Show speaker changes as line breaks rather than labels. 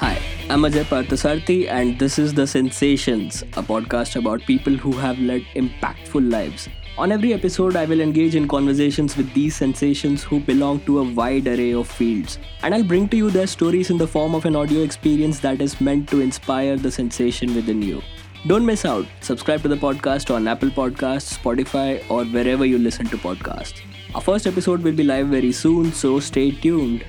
Hi, I'm Ajay Parthasarthi, and this is The Sensations, a podcast about people who have led impactful lives. On every episode, I will engage in conversations with these sensations who belong to a wide array of fields. And I'll bring to you their stories in the form of an audio experience that is meant to inspire the sensation within you. Don't miss out. Subscribe to the podcast on Apple Podcasts, Spotify, or wherever you listen to podcasts. Our first episode will be live very soon, so stay tuned.